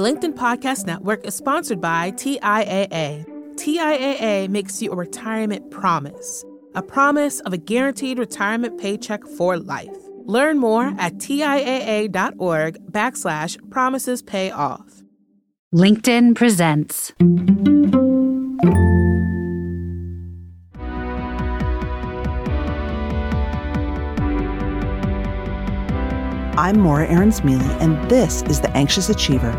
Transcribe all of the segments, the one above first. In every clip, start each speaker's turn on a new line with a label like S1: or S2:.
S1: The LinkedIn Podcast Network is sponsored by TIAA. TIAA makes you a retirement promise, a promise of a guaranteed retirement paycheck for life. Learn more at TIAA.org backslash promises pay off.
S2: LinkedIn presents.
S3: I'm Maura Aarons-Mele, and this is The Anxious Achiever,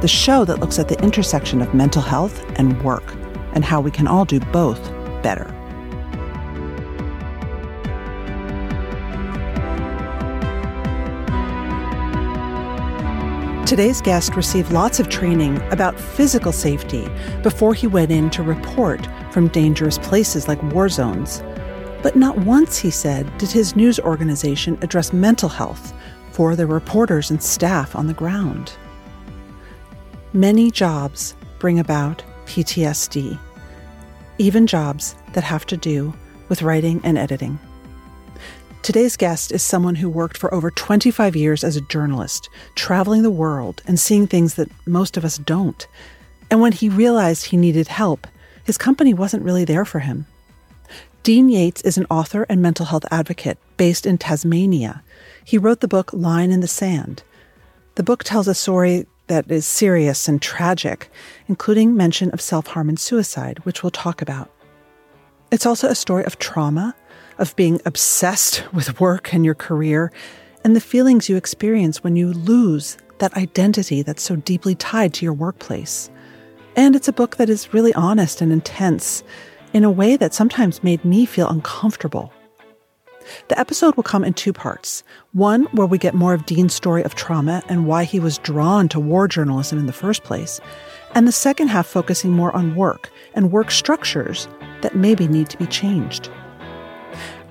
S3: the show that looks at the intersection of mental health and work and how we can all do both better. Today's guest received lots of training about physical safety before he went in to report from dangerous places like war zones. But not once, he said, did his news organization address mental health for the reporters and staff on the ground. Many jobs bring about PTSD, even jobs that have to do with writing and editing. Today's guest is someone who worked for over 25 years as a journalist, traveling the world and seeing things that most of us don't. And when he realized he needed help, his company wasn't really there for him. Dean Yates is an author and mental health advocate based in Tasmania he wrote the book Line in the Sand. The book tells a story that is serious and tragic, including mention of self harm and suicide, which we'll talk about. It's also a story of trauma, of being obsessed with work and your career, and the feelings you experience when you lose that identity that's so deeply tied to your workplace. And it's a book that is really honest and intense in a way that sometimes made me feel uncomfortable. The episode will come in two parts. One, where we get more of Dean's story of trauma and why he was drawn to war journalism in the first place. And the second half focusing more on work and work structures that maybe need to be changed.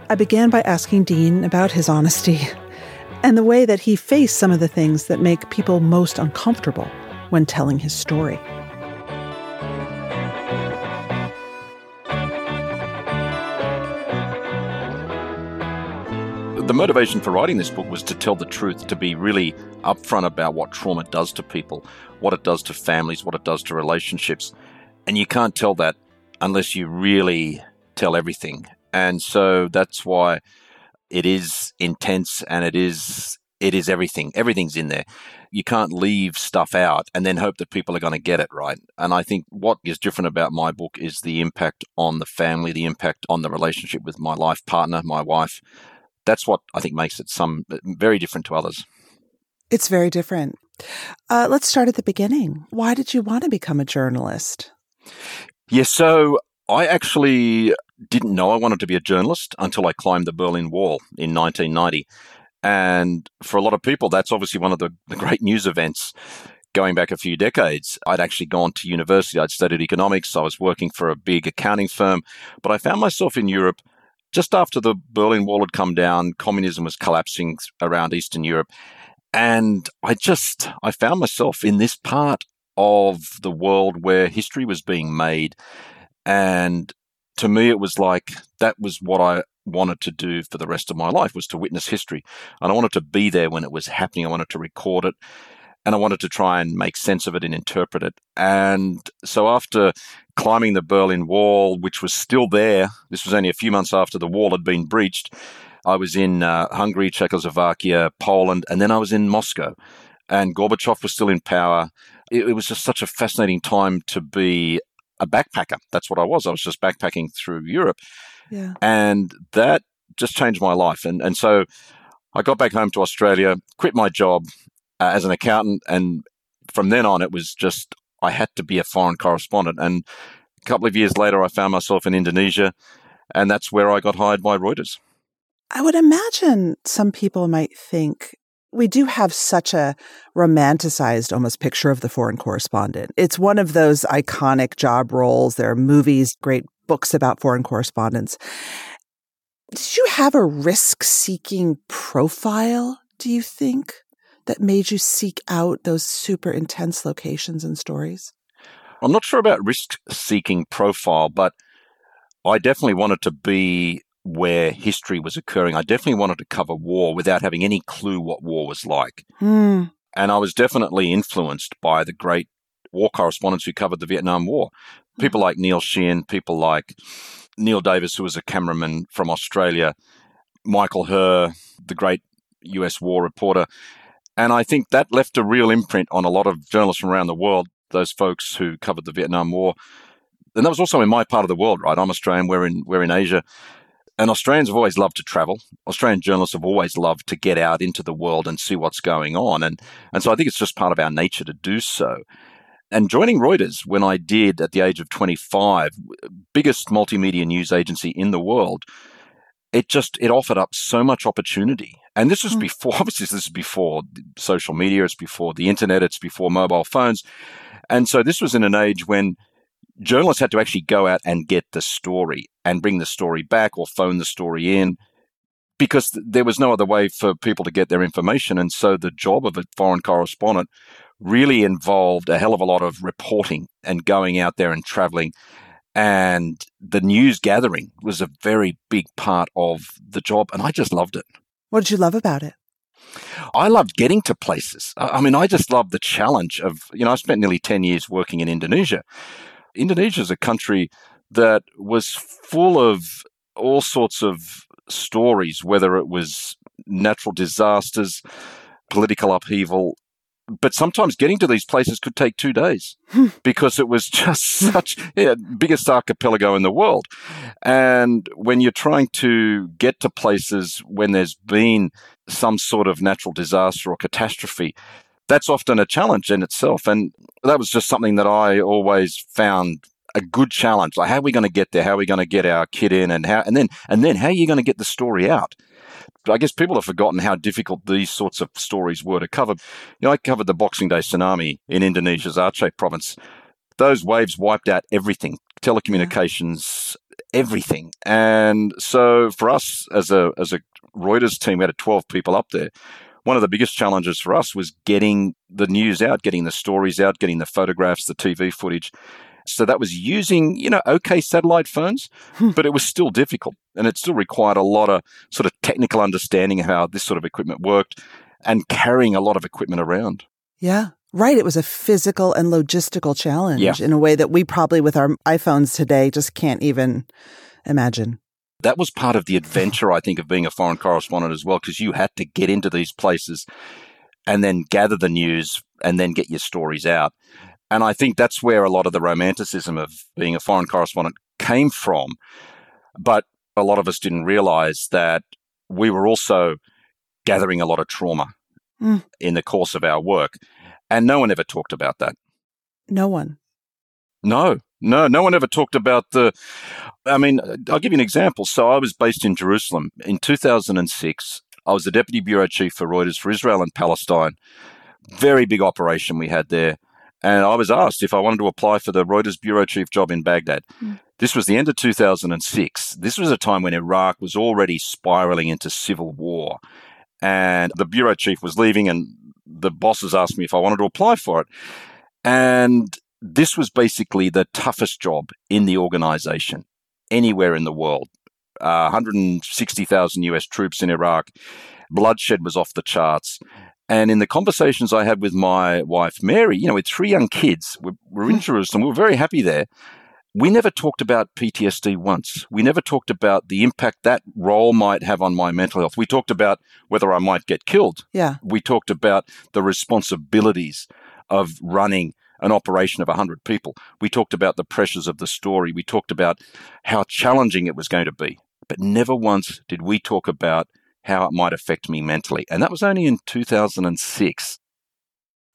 S3: I began by asking Dean about his honesty and the way that he faced some of the things that make people most uncomfortable when telling his story.
S4: The motivation for writing this book was to tell the truth, to be really upfront about what trauma does to people, what it does to families, what it does to relationships. And you can't tell that unless you really tell everything. And so that's why it is intense and it is it is everything. Everything's in there. You can't leave stuff out and then hope that people are going to get it right. And I think what is different about my book is the impact on the family, the impact on the relationship with my life partner, my wife, that's what I think makes it some very different to others.
S3: It's very different. Uh, let's start at the beginning. Why did you want to become a journalist?
S4: Yes, yeah, so I actually didn't know I wanted to be a journalist until I climbed the Berlin Wall in 1990. And for a lot of people, that's obviously one of the, the great news events going back a few decades. I'd actually gone to university, I'd studied economics, I was working for a big accounting firm, but I found myself in Europe just after the Berlin Wall had come down, communism was collapsing around Eastern Europe. And I just, I found myself in this part of the world where history was being made. And to me, it was like that was what I wanted to do for the rest of my life was to witness history. And I wanted to be there when it was happening. I wanted to record it and I wanted to try and make sense of it and interpret it. And so after climbing the Berlin Wall, which was still there, this was only a few months after the wall had been breached. I was in uh, Hungary, Czechoslovakia, Poland, and then I was in Moscow. And Gorbachev was still in power. It, it was just such a fascinating time to be a backpacker. That's what I was. I was just backpacking through Europe. Yeah. And that just changed my life. And, and so I got back home to Australia, quit my job, uh, as an accountant. And from then on, it was just, I had to be a foreign correspondent. And a couple of years later, I found myself in Indonesia, and that's where I got hired by Reuters.
S3: I would imagine some people might think we do have such a romanticized almost picture of the foreign correspondent. It's one of those iconic job roles. There are movies, great books about foreign correspondents. Did you have a risk seeking profile, do you think? That made you seek out those super intense locations and stories?
S4: I'm not sure about risk seeking profile, but I definitely wanted to be where history was occurring. I definitely wanted to cover war without having any clue what war was like.
S3: Hmm.
S4: And I was definitely influenced by the great war correspondents who covered the Vietnam War. People like Neil Sheehan, people like Neil Davis, who was a cameraman from Australia, Michael Herr, the great US war reporter. And I think that left a real imprint on a lot of journalists from around the world, those folks who covered the Vietnam War. And that was also in my part of the world, right? I'm Australian, we're in, we're in Asia. And Australians have always loved to travel. Australian journalists have always loved to get out into the world and see what's going on. And, and so I think it's just part of our nature to do so. And joining Reuters when I did at the age of 25, biggest multimedia news agency in the world, it just it offered up so much opportunity. And this was mm. before obviously this is before social media, it's before the internet, it's before mobile phones. And so this was in an age when journalists had to actually go out and get the story and bring the story back or phone the story in because there was no other way for people to get their information. And so the job of a foreign correspondent really involved a hell of a lot of reporting and going out there and traveling. And the news gathering was a very big part of the job. And I just loved it.
S3: What did you love about it?
S4: I loved getting to places. I mean, I just loved the challenge of, you know, I spent nearly 10 years working in Indonesia. Indonesia is a country that was full of all sorts of stories, whether it was natural disasters, political upheaval, but sometimes getting to these places could take two days because it was just such yeah, biggest archipelago in the world. And when you're trying to get to places when there's been some sort of natural disaster or catastrophe, that's often a challenge in itself. And that was just something that I always found a good challenge. Like, how are we going to get there? How are we going to get our kid in? And how, and then, and then how are you going to get the story out? I guess people have forgotten how difficult these sorts of stories were to cover. You know, I covered the Boxing Day tsunami in Indonesia's Aceh province. Those waves wiped out everything, telecommunications, everything. And so for us as a as a Reuters team, we had 12 people up there. One of the biggest challenges for us was getting the news out, getting the stories out, getting the photographs, the TV footage. So that was using, you know, okay satellite phones, hmm. but it was still difficult and it still required a lot of sort of technical understanding of how this sort of equipment worked and carrying a lot of equipment around.
S3: Yeah. Right. It was a physical and logistical challenge
S4: yeah.
S3: in a way that we probably with our iPhones today just can't even imagine.
S4: That was part of the adventure, I think, of being a foreign correspondent as well, because you had to get into these places and then gather the news and then get your stories out. And I think that's where a lot of the romanticism of being a foreign correspondent came from. But a lot of us didn't realize that we were also gathering a lot of trauma mm. in the course of our work. And no one ever talked about that.
S3: No one.
S4: No, no, no one ever talked about the. I mean, I'll give you an example. So I was based in Jerusalem in 2006. I was the deputy bureau chief for Reuters for Israel and Palestine. Very big operation we had there. And I was asked if I wanted to apply for the Reuters bureau chief job in Baghdad. Mm. This was the end of 2006. This was a time when Iraq was already spiraling into civil war. And the bureau chief was leaving, and the bosses asked me if I wanted to apply for it. And this was basically the toughest job in the organization anywhere in the world. Uh, 160,000 US troops in Iraq. Bloodshed was off the charts. And in the conversations I had with my wife, Mary, you know, with three young kids, we're, we're in hmm. Jerusalem, we were very happy there. We never talked about PTSD once. We never talked about the impact that role might have on my mental health. We talked about whether I might get killed.
S3: Yeah.
S4: We talked about the responsibilities of running an operation of 100 people. We talked about the pressures of the story. We talked about how challenging it was going to be. But never once did we talk about how it might affect me mentally. And that was only in 2006.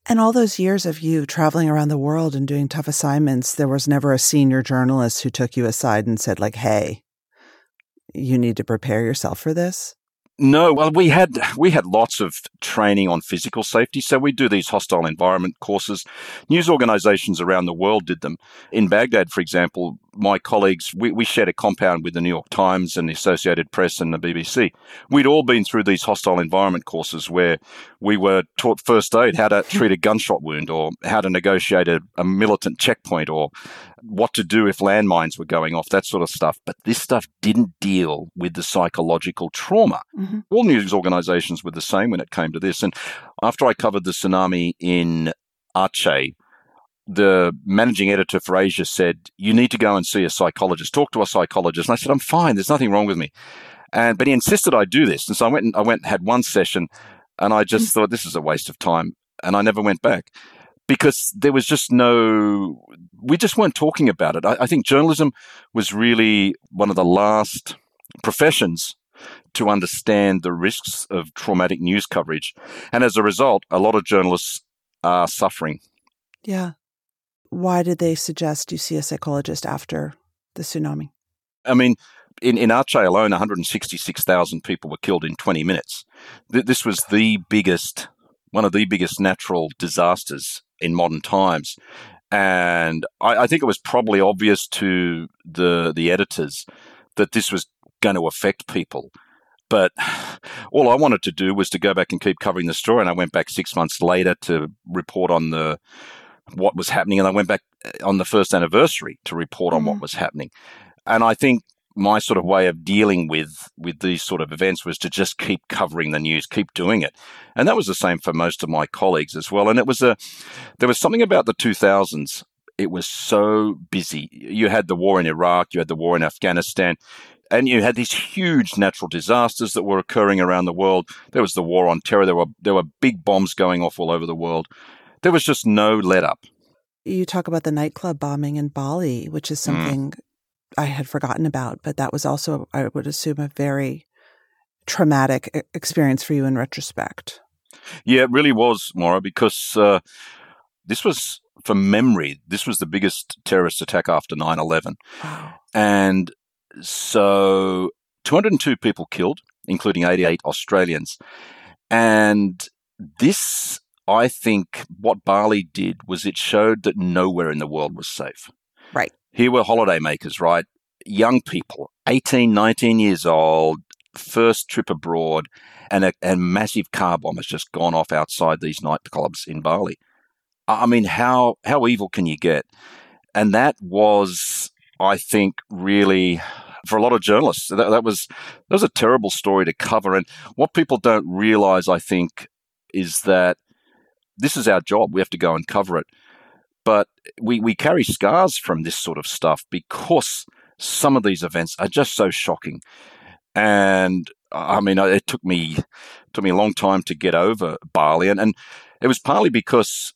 S3: And all those years of you traveling around the world and doing tough assignments, there was never a senior journalist who took you aside and said, like, hey, you need to prepare yourself for this?
S4: No, well, we had we had lots of training on physical safety. So we do these hostile environment courses. News organizations around the world did them. In Baghdad, for example, my colleagues, we, we shared a compound with the New York Times and the Associated Press and the BBC. We'd all been through these hostile environment courses where we were taught first aid, how to treat a gunshot wound or how to negotiate a, a militant checkpoint or what to do if landmines were going off, that sort of stuff. But this stuff didn't deal with the psychological trauma. Mm-hmm. All news organizations were the same when it came to this. And after I covered the tsunami in Aceh, the managing editor for Asia said, You need to go and see a psychologist, talk to a psychologist. And I said, I'm fine, there's nothing wrong with me. And but he insisted I do this. And so I went and I went and had one session and I just mm. thought this is a waste of time. And I never went back because there was just no we just weren't talking about it. I, I think journalism was really one of the last professions to understand the risks of traumatic news coverage. And as a result, a lot of journalists are suffering.
S3: Yeah why did they suggest you see a psychologist after the tsunami?
S4: I mean, in, in Aceh alone, 166,000 people were killed in 20 minutes. This was the biggest, one of the biggest natural disasters in modern times. And I, I think it was probably obvious to the, the editors that this was going to affect people. But all I wanted to do was to go back and keep covering the story. And I went back six months later to report on the what was happening. And I went back uh, on the first anniversary to report on mm. what was happening. And I think my sort of way of dealing with with these sort of events was to just keep covering the news, keep doing it, and that was the same for most of my colleagues as well. And it was a there was something about the 2000s. It was so busy. You had the war in Iraq, you had the war in Afghanistan, and you had these huge natural disasters that were occurring around the world. There was the war on terror. There were there were big bombs going off all over the world, there was just no let up.
S3: You talk about the nightclub bombing in Bali, which is mm. something mm. I had forgotten about, but that was also, I would assume, a very traumatic experience for you in retrospect.
S4: Yeah, it really was, Maura, because uh, this was, from memory, this was the biggest terrorist attack after 9 11. Wow. And so 202 people killed, including 88 Australians. And this I think what Bali did was it showed that nowhere in the world was safe.
S3: Right.
S4: Here were holidaymakers, right? Young people, 18, 19 years old, first trip abroad, and a, massive car bomb has just gone off outside these nightclubs in Bali. I mean, how how evil can you get? And that was, I think, really for a lot of journalists. That, that was that was a terrible story to cover. And what people don't realize, I think, is that this is our job. We have to go and cover it. But we, we carry scars from this sort of stuff because some of these events are just so shocking. And I mean, it took me took me a long time to get over Bali, and, and it was partly because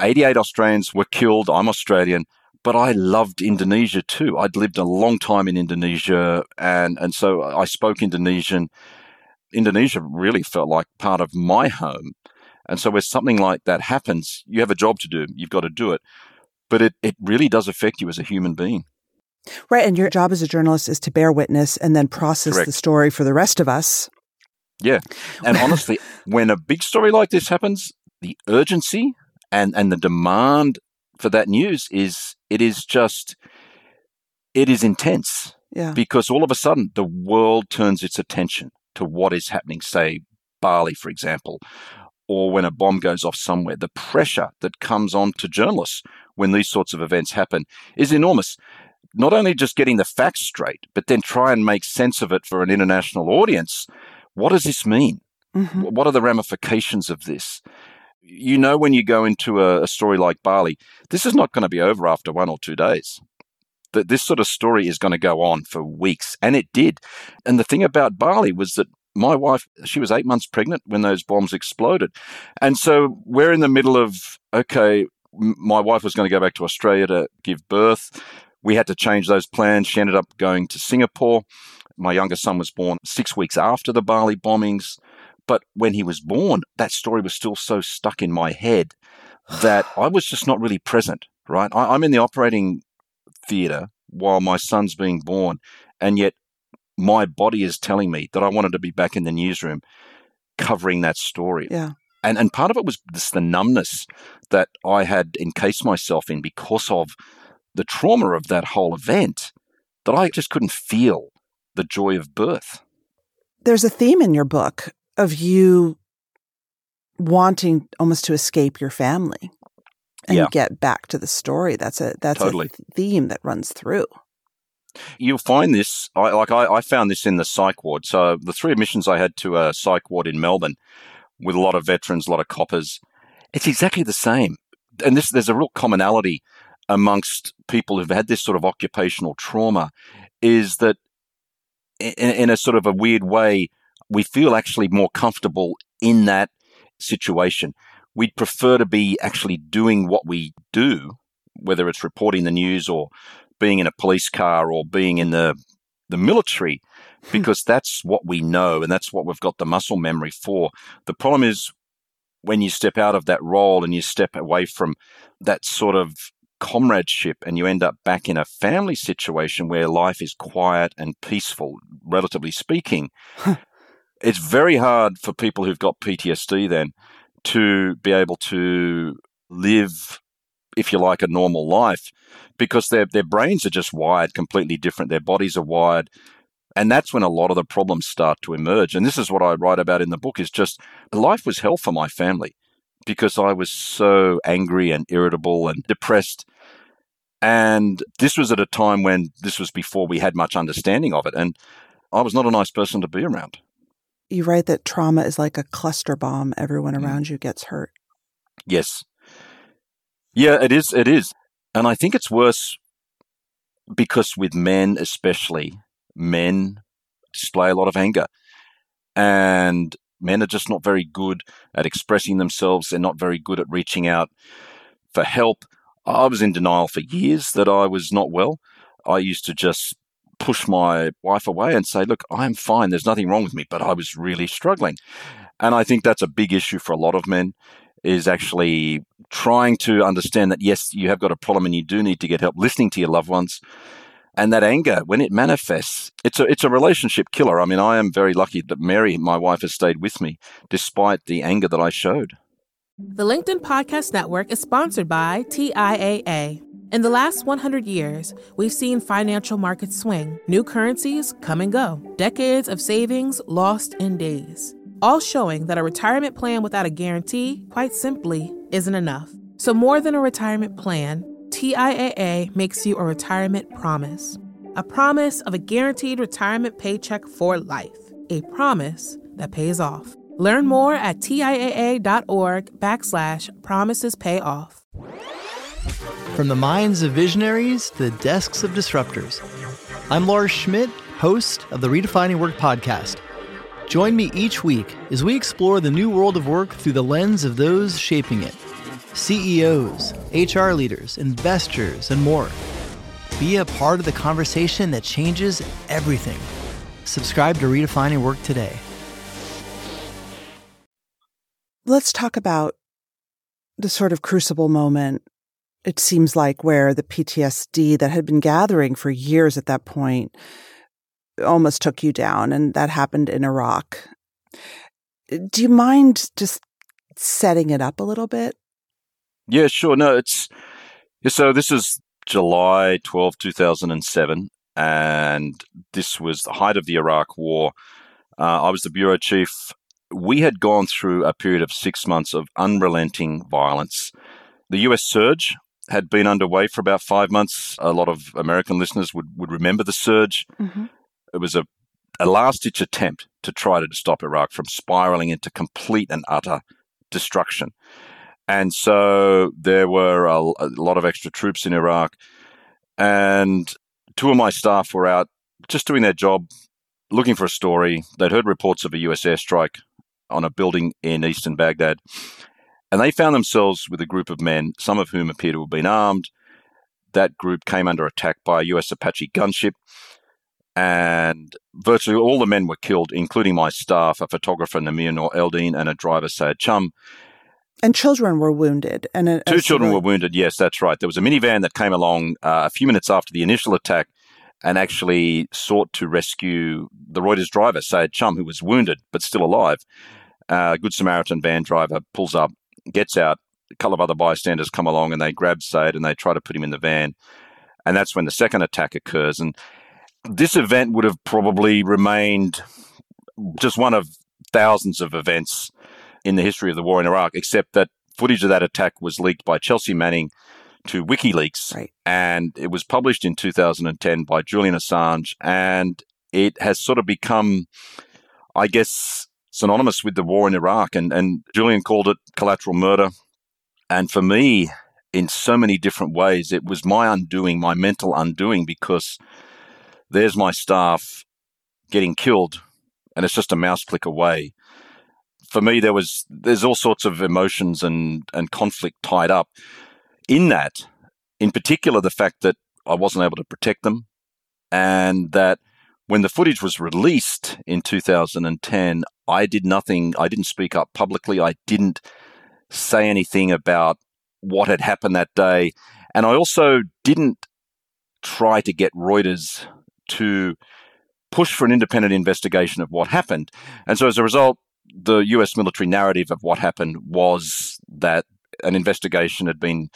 S4: 88 Australians were killed. I'm Australian, but I loved Indonesia too. I'd lived a long time in Indonesia, and and so I spoke Indonesian. Indonesia really felt like part of my home. And so, where something like that happens, you have a job to do. You've got to do it. But it, it really does affect you as a human being.
S3: Right. And your job as a journalist is to bear witness and then process Correct. the story for the rest of us.
S4: Yeah. And honestly, when a big story like this happens, the urgency and, and the demand for that news is it is just it is intense.
S3: Yeah.
S4: Because all of a sudden the world turns its attention to what is happening, say Bali, for example, or when a bomb goes off somewhere, the pressure that comes on to journalists when these sorts of events happen is enormous. Not only just getting the facts straight, but then try and make sense of it for an international audience. What does this mean? Mm-hmm. What are the ramifications of this? You know, when you go into a, a story like Bali, this is not going to be over after one or two days that this sort of story is going to go on for weeks. And it did. And the thing about Bali was that my wife, she was eight months pregnant when those bombs exploded. And so we're in the middle of, okay, my wife was going to go back to Australia to give birth. We had to change those plans. She ended up going to Singapore. My younger son was born six weeks after the Bali bombings. But when he was born, that story was still so stuck in my head that I was just not really present, right? I, I'm in the operating theatre while my son's being born. And yet my body is telling me that I wanted to be back in the newsroom covering that story.
S3: Yeah.
S4: And and part of it was this the numbness that I had encased myself in because of the trauma of that whole event that I just couldn't feel the joy of birth.
S3: There's a theme in your book of you wanting almost to escape your family and
S4: Yeah.
S3: get back to the story. That's a that's
S4: Totally.
S3: a theme that runs through.
S4: You'll find this, I, like I, I found this in the psych ward. So the three admissions I had to a psych ward in Melbourne with a lot of veterans, a lot of coppers, it's exactly the same. And this, there's a real commonality amongst people who've had this sort of occupational trauma is that in, in a sort of a weird way, we feel actually more comfortable in that situation. We'd prefer to be actually doing what we do, whether it's reporting the news or being in a police car or being in the the military hmm. because that's what we know and that's what we've got the muscle memory for. The problem is when you step out of that role and you step away from that sort of comradeship and you end up back in a family situation where life is quiet and peaceful, relatively speaking. it's very hard for people who've got PTSD then to be able to live, if you like, a normal life because their their brains are just wired completely different. Their bodies are wired. And that's when a lot of the problems start to emerge. And this is what I write about in the book is just life was hell for my family because I was so angry and irritable and depressed. And this was at a time when this was before we had much understanding of it. And I was not a nice person to be around.
S3: You write that trauma is like a cluster bomb. Everyone
S4: Mm.
S3: around you gets hurt.
S4: Yes. Yeah, it is. It is. And I think it's worse because with men, especially, men display a lot of anger. And men are just not very good at expressing themselves. They're not very good at reaching out for help. I was in denial for years that I was not well. I used to just push my wife away and say, Look, I'm fine. There's nothing wrong with me. But I was really struggling. And I think that's a big issue for a lot of men is actually trying to understand that yes, you have got a problem and you do need to get help, listening to your loved ones. And that anger, when it manifests, it's a it's a relationship killer. I mean, I am very lucky that Mary, my wife, has stayed with me despite the anger that I showed.
S1: The LinkedIn Podcast Network is sponsored by TIAA. In the last 100 years, we've seen financial markets swing, new currencies come and go, decades of savings lost in days, all showing that a retirement plan without a guarantee, quite simply, isn't enough. So, more than a retirement plan, TIAA makes you a retirement promise a promise of a guaranteed retirement paycheck for life, a promise that pays off. Learn more at TIAA.org backslash promises pay off.
S5: From the minds of visionaries to the desks of disruptors, I'm Laura Schmidt, host of the Redefining Work podcast. Join me each week as we explore the new world of work through the lens of those shaping it CEOs, HR leaders, investors, and more. Be a part of the conversation that changes everything. Subscribe to Redefining Work today.
S3: Let's talk about the sort of crucible moment. It seems like where the PTSD that had been gathering for years at that point almost took you down, and that happened in Iraq. Do you mind just setting it up a little bit?
S4: Yeah, sure. No, it's so this is July 12, 2007, and this was the height of the Iraq War. Uh, I was the bureau chief. We had gone through a period of six months of unrelenting violence. The US surge had been underway for about five months. A lot of American listeners would, would remember the surge.
S3: Mm-hmm.
S4: It was a, a last ditch attempt to try to stop Iraq from spiraling into complete and utter destruction. And so there were a, a lot of extra troops in Iraq. And two of my staff were out just doing their job, looking for a story. They'd heard reports of a US airstrike on a building in eastern Baghdad. And they found themselves with a group of men, some of whom appear to have been armed. That group came under attack by a US Apache gunship. And virtually all the men were killed, including my staff, a photographer, Namir Noor Eldin, and a driver, Sayed Chmagh.
S3: And children were wounded. And a,
S4: Two children were wounded. Yes, that's right. There was a minivan that came along uh, a few minutes after the initial attack and actually sought to rescue the Reuters driver, Sayed Chmagh, who was wounded but still alive. Uh, Good Samaritan van driver pulls up, gets out. A couple of other bystanders come along and they grab Sayed and they try to put him in the van. And that's when the second attack occurs. And this event would have probably remained just one of thousands of events in the history of the war in Iraq, except that footage of that attack was leaked by Chelsea Manning to WikiLeaks.
S3: Right.
S4: And it was published in 2010 by Julian Assange. And it has sort of become, I guess, synonymous with the war in Iraq. And, and Julian called it collateral murder. And for me, in so many different ways, it was my undoing, my mental undoing, because there's my staff getting killed and it's just a mouse click away. For me, there was there's all sorts of emotions and and conflict tied up in that. In particular, the fact that I wasn't able to protect them, and that when the footage was released in 2010, I did nothing. I didn't speak up publicly. I didn't say anything about what had happened that day, and I also didn't try to get Reuters to push for an independent investigation of what happened. And so as a result, the US military narrative of what happened was that an investigation had been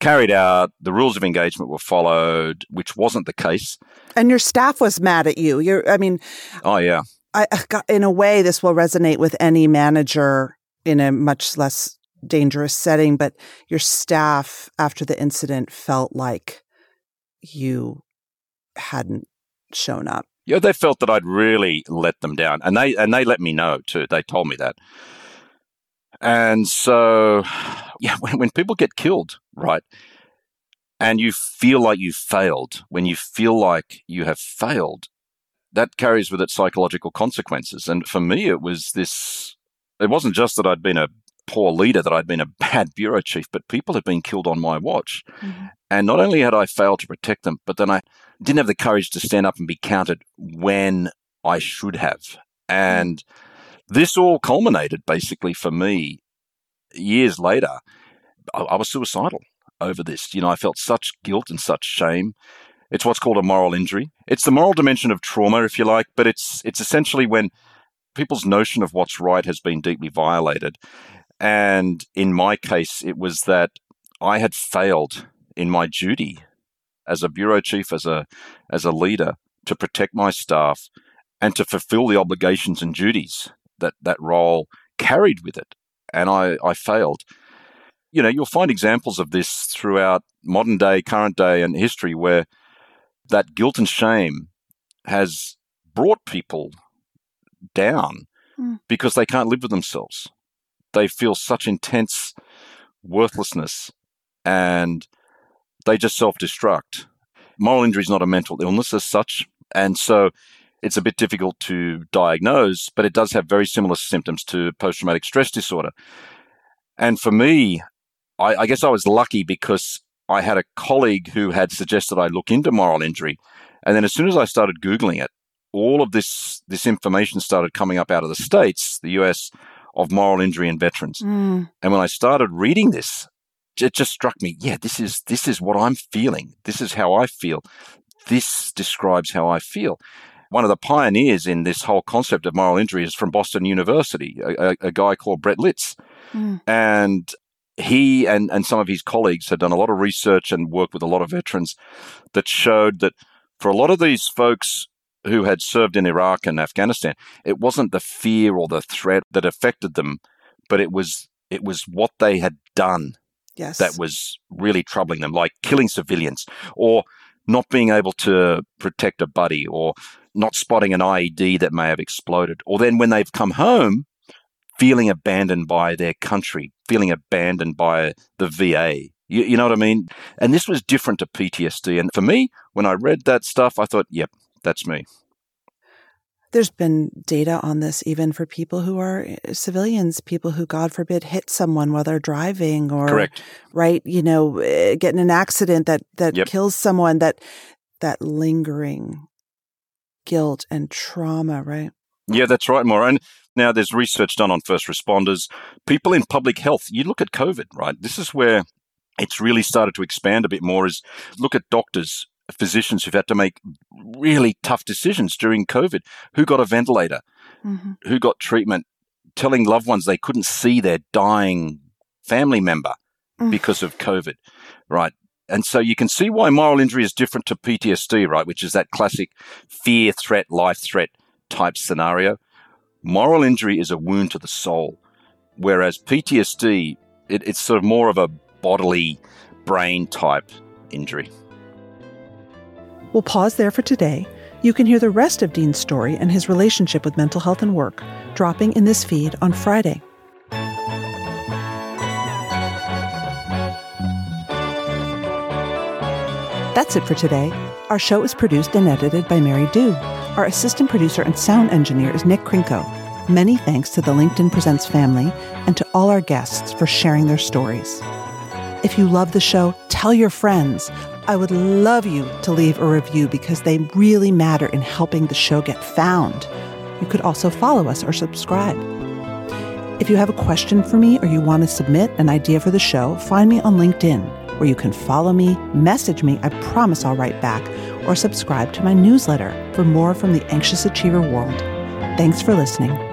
S4: carried out, the rules of engagement were followed, which wasn't the case.
S3: And your staff was mad at you. You're, I mean,
S4: oh yeah.
S3: I, in a way, this will resonate with any manager in a much less dangerous setting. But your staff, after the incident, felt like you hadn't shown up.
S4: Yeah, they felt that I'd really let them down, and they and they let me know too. They told me that, and so yeah, when, when people get killed, right, and you feel like you failed, when you feel like you have failed, that carries with it psychological consequences. And for me, it was this. It wasn't just that I'd been a poor leader, that I'd been a bad bureau chief, but people had been killed on my watch. Mm-hmm. And not only had I failed to protect them, but then I didn't have the courage to stand up and be counted when I should have. And this all culminated basically for me years later. I, I was suicidal over this. You know, I felt such guilt and such shame. It's what's called a moral injury. It's the moral dimension of trauma, if you like, but it's it's essentially when people's notion of what's right has been deeply violated. And in my case, it was that I had failed in my duty as a bureau chief, as a as a leader, to protect my staff and to fulfill the obligations and duties that that role carried with it. And I, I failed. You know, you'll find examples of this throughout modern day, current day, and history where that guilt and shame has brought people down mm. because they can't live with themselves. They feel such intense worthlessness and they just self destruct. Moral injury is not a mental illness as such. And so it's a bit difficult to diagnose, but it does have very similar symptoms to post traumatic stress disorder. And for me, I, I, guess I was lucky because I had a colleague who had suggested I look into moral injury. And then as soon as I started Googling it, all of this, this information started coming up out of the States, the US, of moral injury in veterans. Mm. And when I started reading this, it just struck me, yeah, this is this is what I'm feeling. This is how I feel. This describes how I feel. One of the pioneers in this whole concept of moral injury is from Boston University, a, a guy called Brett Litz. Mm. And he and, and some of his colleagues had done a lot of research and worked with a lot of veterans that showed that for a lot of these folks who had served in Iraq and Afghanistan, it wasn't the fear or the threat that affected them, but it was it was what they had done
S3: yes.
S4: that was really troubling them, like killing civilians or not being able to protect a buddy or not spotting an IED that may have exploded. Or then when they've come home, feeling abandoned by their country, feeling abandoned by the VA. You, you know what I mean? And this was different to PTSD. And for me, when I read that stuff, I thought, yep, that's me.
S3: There's been data on this even for people who are eh, civilians, people who, God forbid, hit someone while they're driving or,
S4: Correct.
S3: right, you know, eh, get in an accident that, that
S4: yep.
S3: kills someone, that, that lingering guilt and trauma, right?
S4: Yeah, that's right, Maura. And now there's research done on first responders, people in public health. You look at COVID, right? This is where it's really started to expand a bit more is look at doctors physicians who've had to make really tough decisions during COVID. Who got a ventilator? Mm-hmm. Who got treatment? Telling loved ones they couldn't see their dying family member mm. because of COVID, right? And so you can see why moral injury is different to PTSD, right? Which is that classic fear, threat, life threat type scenario. Moral injury is a wound to the soul, whereas PTSD, it, it's sort of more of a bodily brain type injury.
S3: We'll pause there for today. You can hear the rest of Dean's story and his relationship with mental health and work dropping in this feed on Friday. That's it for today. Our show is produced and edited by Mary Dew. Our assistant producer and sound engineer is Nick Krinko. Many thanks to the LinkedIn Presents family and to all our guests for sharing their stories. If you love the show, tell your friends. I would love you to leave a review because they really matter in helping the show get found. You could also follow us or subscribe. If you have a question for me or you want to submit an idea for the show, find me on LinkedIn where you can follow me, message me, I promise I'll write back, or subscribe to my newsletter for more from the anxious achiever world. Thanks for listening.